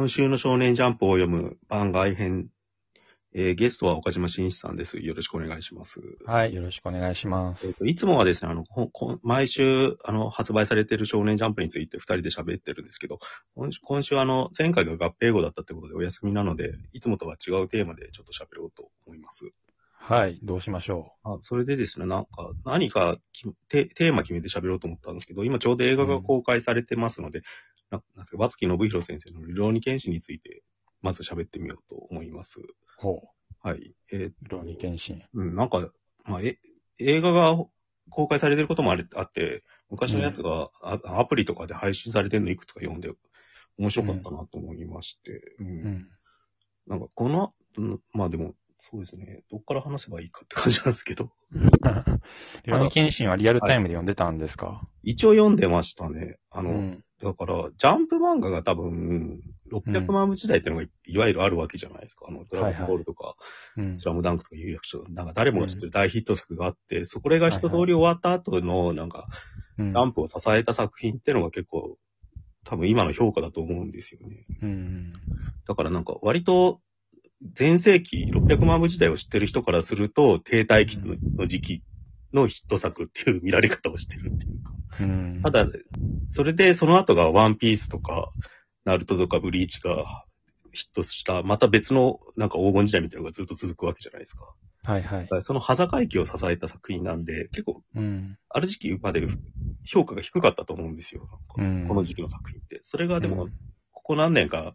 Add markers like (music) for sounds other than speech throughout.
今週の少年ジャンプを読む番外編、えーゲストは岡島真一さんです。よろしくお願いします。はい、よろしくお願いします。えっといつもはですね、あの、ここ毎週、あの、発売されている少年ジャンプについて二人で喋ってるんですけど、今週、今週あの、前回が合併号だったってことでお休みなので、いつもとは違うテーマでちょっと喋ろうと思います。はい、どうしましょあ、それでですね、なんか、何かきテテーマ決めて喋ろうと思ったんですけど、今ちょうど映画が公開されてますので、ななんですか、和月信弘先生のルローニケンシンについて、まず喋ってみようと思います。う。ほはい。えーう、ロニケンシン。うん、なんか、まあ、え、映画が公開されてることもあれあって、昔のやつが、あアプリとかで配信されてるのいくつか読んで、面白かったなと思いまして、うんうん。なんか、この、うんまあでも、そうですね、どっから話せばいいかって感じなんですけど、(laughs) ロニケンシンはリアルタイムで読んでたんですか、一応読んでましたね。あの、うん。だから、ジャンプ漫画が多分、600万部時代っていうのがいいわゆるあるわけじゃないですか。あの、ドラゴンボールとか、うんス。ラムダンクとか有役所、なんか誰もが知ってる大ヒット作があって、そこれが一通り終わった後の、なんか、うんジャンプを支えた作品っていうのが結構、多分今の評価だと思うんですよね。うん。だからなんか割と、前世紀600万部時代を知ってる人からすると、停滞期のの時期のヒット作っていう見られ方をしてるっていうか。うん。ただ、それでその後がワンピースとか、ナルトとかブリーチがヒットした、また別のなんか黄金時代みたいなのがずっと続くわけじゃないですか。はいはいその端境期を支えた作品なんで、結構、うん。ある時期まで評価が低かったと思うんですよ。うんこの時期の作品って。それがでも、うんここ何年か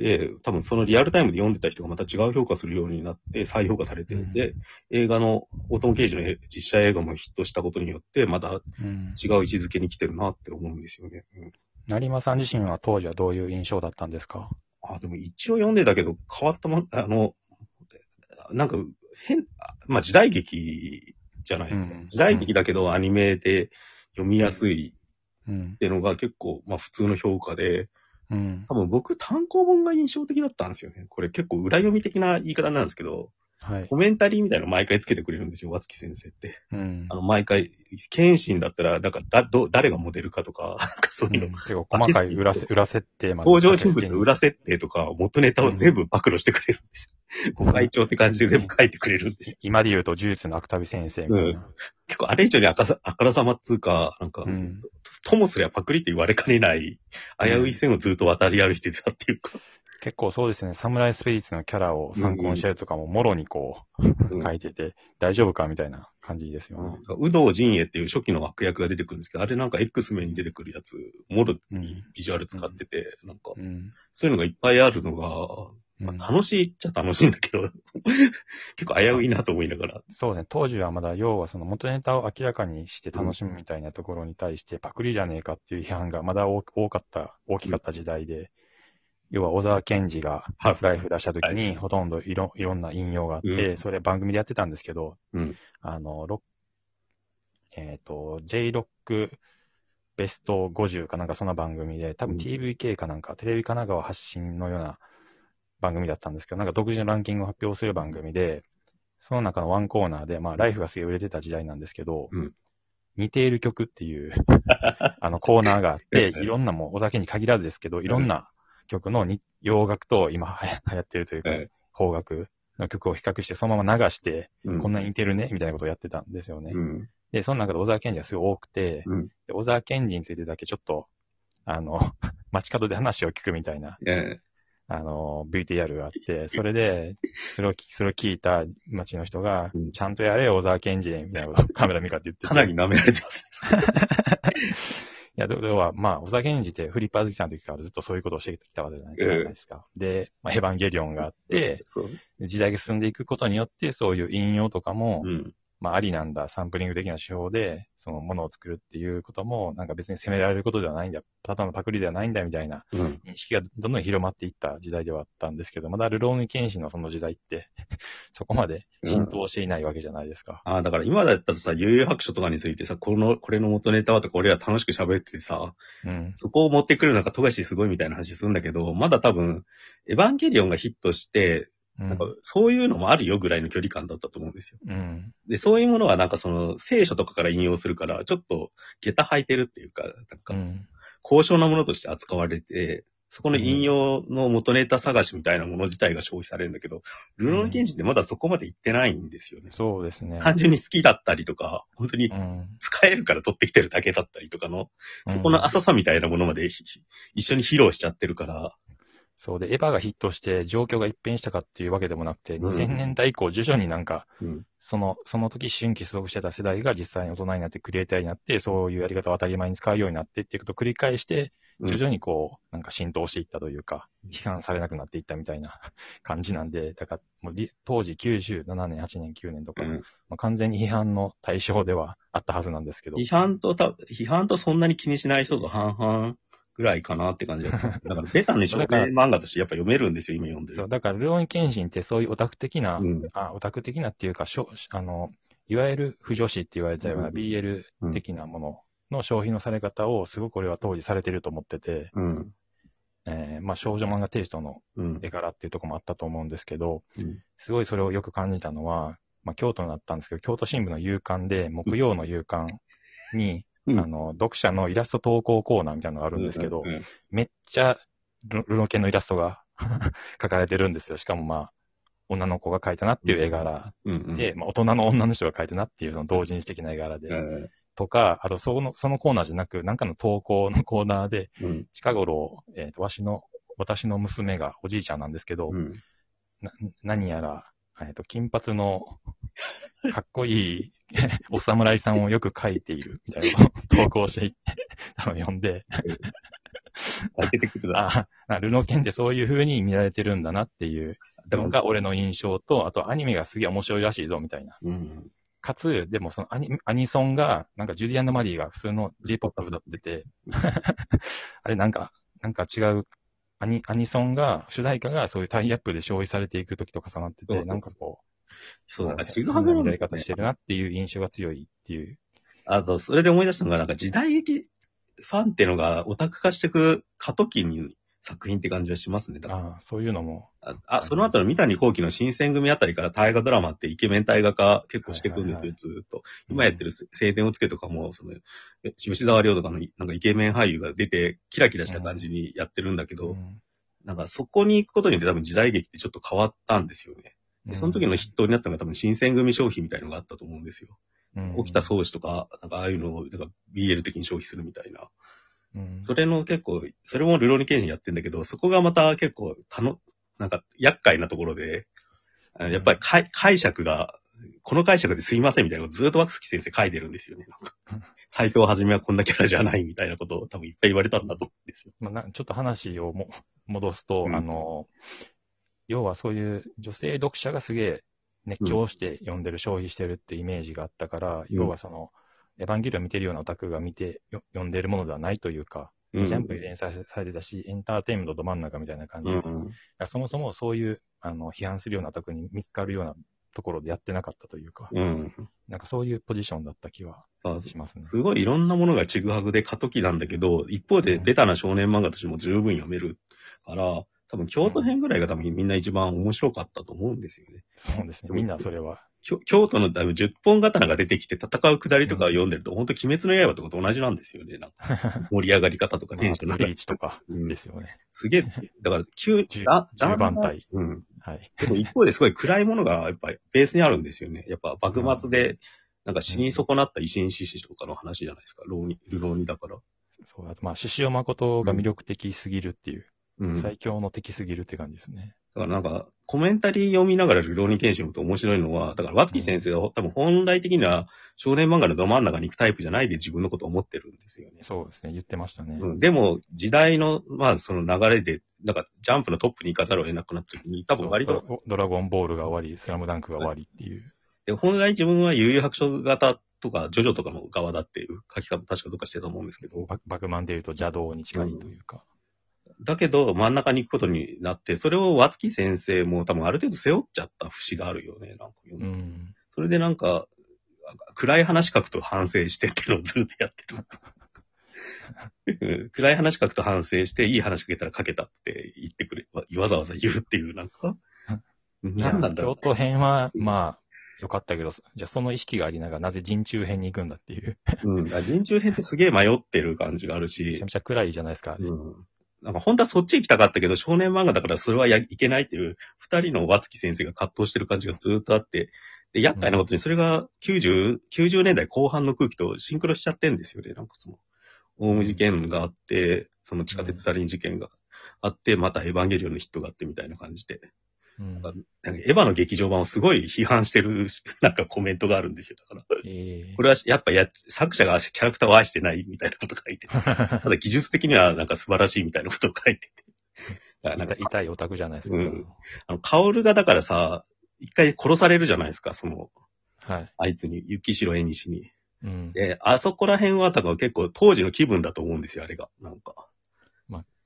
で、多分そのリアルタイムで読んでた人がまた違う評価するようになって、再評価されて、うんで、映画の、オートム刑事の実写映画もヒットしたことによって、またうん。違う位置づけに来てるなって思うんですよね。うん成馬さん自身は当時はどういう印象だったんですか？あ、でも一応読んでたけど、変わったもん、あの、なんか、変、まあ時代劇じゃない、うん時代劇だけどアニメで読みやすいうんっ。ていうのが結構、まあ普通の評価で、うん。多分僕単行本が印象的だったんですよね。これ結構裏読み的な言い方なんですけど、はいコ。メンタリーみたいなの毎回つけてくれるんですよ、和月先生って。うんあ。の、毎回、謙信だったら、なんか、だ、ど、誰がモデルかとか、(laughs) なんかそういうの、結構細かい裏せ裏設定まで。登場人物の裏設定とか、元ネタを全部暴露してくれるんですよ。ご会長って感じで全部書いてくれるんですよ。今で言うと呪術の芥部先生みたいな。結構あれ以上にあかさ、あからさまっつうか、なんか、うんともすりゃパクリって言われかねない、危うい線をずっと渡り歩いてたっていうか、結構そうですね、サムライスピリッツのキャラを参考にしたりとかも、もろにこう、うん書いてて、大丈夫かみたいな感じですよね。有働陣営っていう初期の悪役が出てくるんですけど、あれなんか X 面に出てくるやつ、もろうん。ビジュアル使ってて、なんか、うん。そういうのがいっぱいあるのが、まあ、楽しいっちゃ楽しいんだけど、(laughs) 結構危ういなと思いながら。そうね、当時はまだ要はその元ネタを明らかにして楽しむみたいなところに対してパクリじゃねえかっていう批判がまだ多多かった、大きかった時代で、要は小沢健二がハーフライフ出した時にほとんどいろいろんな引用があって、うん。それ番組でやってたんですけど、うん。あの、ロッえっ、と、J ロックベスト50かなんかそんな番組で、多分うん。TVK かなんか、テレビ神奈川発信のような番組だったんですけど、なんか独自のランキングを発表する番組で、その中のワンコーナーで、まあ、ライフがすげえ売れてた時代なんですけど、うん。似ている曲っていう、(laughs) あのコーナーがあって、いろんなもうお酒に限らずですけど、いろんな曲のに洋楽と今流行ってるというか、はい邦楽の曲を比較して、そのまま流して、うん。こんなに似てるね、みたいなことをやってたんですよね。うん。で、その中で小沢健二がすごい多くて、小沢健二についてだけちょっと、あの、(laughs) 街角で話を聞くみたいな、えあの、VTR があって、(laughs) それで、それを聞それを聞いた街の人が、うんちゃんとやれよ、小沢健二、みたいなことを (laughs) カメラ見かって言ってて。かなり舐められてますね。(laughs) いや、で要は、まあ、小沢健二ってフリッパー好きな時からずっとそういうことをしてきたわけじゃないですか。で、まあ、エヴァンゲリオンがあって。時代が進んでいくことによって、そういう引用とかも、うん。まあ、ありなんだ、サンプリング的な手法で、そのものを作るっていうことも、なんか別に責められることではないんだ、ただのパクリではないんだ、みたいなうん。認識がどんどん広まっていった時代ではあったんですけど、まだルローニケンシンのその時代って、(laughs) そこまで浸透していないわけじゃないですか。ああ、だから今だったらさ、悠々白書とかについてさ、この、これの元ネタはとか俺ら楽しく喋っててさ、うん。そこを持ってくるなんか富樫すごいみたいな話するんだけど、まだ多分、エヴァンゲリオンがヒットして、うんなんかそういうのもあるよぐらいの距離感だったと思うんですよ。うん。で、そういうものはなんかその聖書とかから引用するから、ちょっと下駄履いてるっていうか、なんかうん。高尚なものとして扱われて、そこの引用の元ネタ探しみたいなもの自体が消費されるんだけど、ルローニケンシンってまだそこまで行ってないんですよね。そうですね。単純に好きだったりとか、本当にうん。使えるから取ってきてるだけだったりとかの、そこの浅さみたいなものまでひ一緒に披露しちゃってるから、そうで、エヴァがヒットして状況が一変したかっていうわけでもなくて、うん2000年代以降徐々になんか、うん。その、その時春季所属してた世代が実際に大人になってクリエイターになって、そういうやり方を当たり前に使うようになってっていうことを繰り返して、徐々にこう、なんか浸透していったというか、批判されなくなっていったみたいな感じなんで、だからもうリ当時97年、8年、9年とか、うん。まあ、完全に批判の対象ではあったはずなんですけど、批判とた、批判とそんなに気にしない人と半々ぐらいかなって感じだった。(laughs) だから、ベタに少年漫画としてやっぱ読めるんですよ、今読んでそう、る。だから、ルローニケンシンってそういうオタク的な、うんあ、オタク的なっていうか、しょあの、いわゆる不女子って言われたようなうん BL 的なものの消費のされ方をすごく俺は当時されてると思ってて、うん。えーまあ少女漫画テイストのうん。絵柄っていうところもあったと思うんですけど、うんすごいそれをよく感じたのは、まあ京都だったんですけど、京都新聞の夕刊で、木曜の夕刊に、うんあの、読者のイラスト投稿コーナーみたいなのがあるんですけど、うんめっちゃルルノケンのイラストが (laughs) 描かれてるんですよ。しかもまあ、女の子が描いたなっていう絵柄うんうん。で、まあ、大人の女の人が描いたなっていうその同人誌的な絵柄で、うんとか、あとその、そのコーナーじゃなく、なんかの投稿のコーナーで、うん。近頃、えっ、と、わしの、私の娘がおじいちゃんなんですけど、うん。な何やら、えっ、と、金髪の、かっこいい (laughs) お侍さんをよく描いている、みたいなのを (laughs) 投稿していって、あの読んで、あ、出てくるな。あ、ルノケンってそういう風に見られてるんだなっていうのが俺の印象と、あとアニメがすげえ面白いらしいぞ、みたいな。うん。かつ、でもそのアニアニソンが、なんかジュリアンド・マリーが普通の J-POP 歌ってて、(laughs) あれなんか、なんか違う、アニ、アニソンが、主題歌がそういうタイアップで消費されていく時と重なってて、なんかこう、そう、なんかちちぐはぐなんだよねやり方してるなっていう印象が強いっていう。あと、それで思い出したのが、なんか時代劇ファンっていうのがオタク化していく過渡期に作品って感じはしますね。だからああ、そういうのも、ああ、その後の三谷幸喜の新選組あたりから大河ドラマってイケメン大河化結構していくんですよ、はいはいはいずーっと。今やってる晴天をつけとかも、その、吉沢亮とかのなんかイケメン俳優が出て、キラキラした感じにやってるんだけど、うんなんかそこに行くことによって多分時代劇ってちょっと変わったんですよね。でその時の筆頭になったのが多分新選組消費みたいのがあったと思うんですよ。うん起きた宗師とか、なんかああいうのを、なんか BL 的に消費するみたいな。うんそれの結構、それもルローニケンシンやってんだけど、そこがまた結構、たの、なんか、厄介なところで、やっぱり解解釈が、この解釈ですいませんみたいなことずっと若槻先生書いてるんですよね。なんかうん斎藤はじめはこんなキャラじゃないみたいなことを多分いっぱい言われたんだと思うんですよ。まあ、なちょっと話をも戻すと、うんあの、要はそういう女性読者がすげえ熱狂して読んでる、消費してるってイメージがあったから、要はその、エヴァンゲリオン見てるようなオタクが見てよ読んでるものではないというか、うん。ジャンプに連載されてたし、エンターテインメントど真ん中みたいな感じ。で、うん。そもそもそういう、あの、批判するようなオタクに見つかるようなところでやってなかったというか、うん。なんかそういうポジションだった気はあしますね。すごいいろんなものがちぐはぐで過渡期なんだけど、一方でベタな少年漫画としても十分読めるから、多分京都編ぐらいが多分みんな一番面白かったと思うんですよね。そうですね。みんなそれは。京京都の多分10本刀が出てきて戦う下りとかを読んでると、本当鬼滅の刃とかと同じなんですよね。なんか (laughs) 盛り上がり方とかテンションまあブリーチとか。かうんですよね。すげえ、だから急、十だ十番隊。うん。はい。でも一方ですごい暗いものがやっぱりベースにあるんですよね。やっぱ幕末で、なんか死に損なった維新志士とかの話じゃないですか。浪人、浪人だから。そう、あとまあ、獅子王誠が魅力的すぎるっていう、うん。だか最強の敵すぎるって感じですね。らなんか、コメンタリー読みながら浪人研修と面白いのは、だから和月先生は多分本来的には少年漫画のど真ん中に行くタイプじゃないで自分のことを思ってるんですよね。そうですね。言ってましたね。うん、でも、時代の、まあ、その流れで、なんか、ジャンプのトップに行かざるを得なくなった時に、多分割と、ドラゴンボールが終わり、スラムダンクが終わりっていう。で本来自分は悠々白書型とか、ジョジョとかの側だっていう書き方、確かどっかしてたと思うんですけど、ババクマンで言うと邪道に近いというか。だけど、真ん中に行くことになって、それを和月先生も多分ある程度背負っちゃった節があるよね、なんか。うん。それでなんか、暗い話書くと反省してっていうのをずっとやってる。う (laughs) ん暗い話書くと反省して、いい話書けたら書けたって言ってくれ、わわざわざ言うっていう、なんか。何なんだろ京都編は、まあ、よかったけど、じゃあその意識がありながら、なぜ陣中編に行くんだっていう。う。うん。人中編ってすげえ迷ってる感じがあるめしちゃ、めちゃ暗いじゃないですか。うん。なんか本当はそっち行きたかったけど、少年漫画だからそれはいやいけないっていう、二人の和月先生が葛藤してる感じがずっとあって、で、厄介なことにそれが90、90年代後半の空気とシンクロしちゃってんですよね。なんかその、オウム事件があって、その地下鉄サリン事件があって、またエヴァンゲリオンのヒットがあってみたいな感じで。うん。なんかエヴァの劇場版をすごい批判してる、(laughs) なんかコメントがあるんですよ。だから、ええこれはやっぱや、作者がキャラクターを愛してないみたいなこと書いてて、(laughs) ただ技術的にはなんか素晴らしいみたいなことを書いてて。(laughs) だからなんか痛い痛いオタクじゃないですか。うんあの、カオルがだからさ、一回殺されるじゃないですか、その、はい。あいつに、雪城絵西に。うん。で、あそこら辺は、だから結構当時の気分だと思うんですよ、あれが。なんか。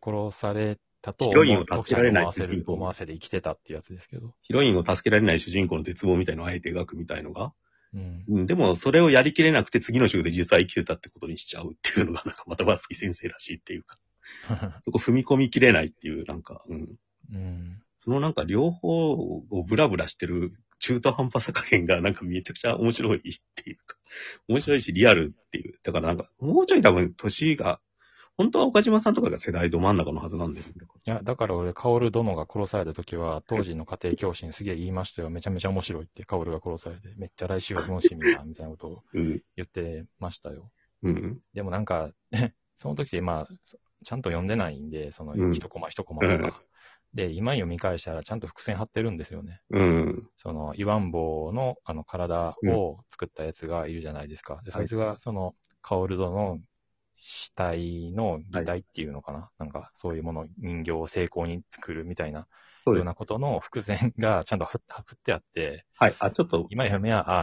殺されたとヒロインを助けられない思わせる、思わせで生きてたっていうやつですけど。ヒロインを助けられない主人公の絶望みたいのをあえて描くみたいのが。うん。うん、でも、それをやりきれなくて次の週で実は生きてたってことにしちゃうっていうのが、なんかまたバスキ先生らしいっていうか、(laughs) そこ踏み込みきれないっていう、なんか、うん。うん。そのなんか両方をブラブラしてる中途半端さ加減がなんかめちゃくちゃ面白いっていうか、面白いしリアルっていう。だからなんか、もうちょい多分年が、本当は岡島さんとかが世代ど真ん中のはずなんだよね。いや、だから俺、カオル殿が殺された時は、当時の家庭教師にすげえ言いましたよ。めちゃめちゃ面白いって、カオルが殺されて、めっちゃ来週は楽しみだ、みたいなことをうん。言ってましたよ。うん。でもなんか、(laughs) その時でまあ、ちゃんと読んでないんで、そのうん一コマ一コマとか。で、今読み返したらちゃんと伏線張ってるんですよね。うん。その、イワンボのあの体を作ったやつがいるじゃないですか。で、そいつがその、カオルドの死体の擬態っていうのかな、なんか、そういうもの、人形を成功に作るみたいなそうです。ようなことの伏線がちゃんと振振ってあって、はい。あ、ちょっと、今読めは、あ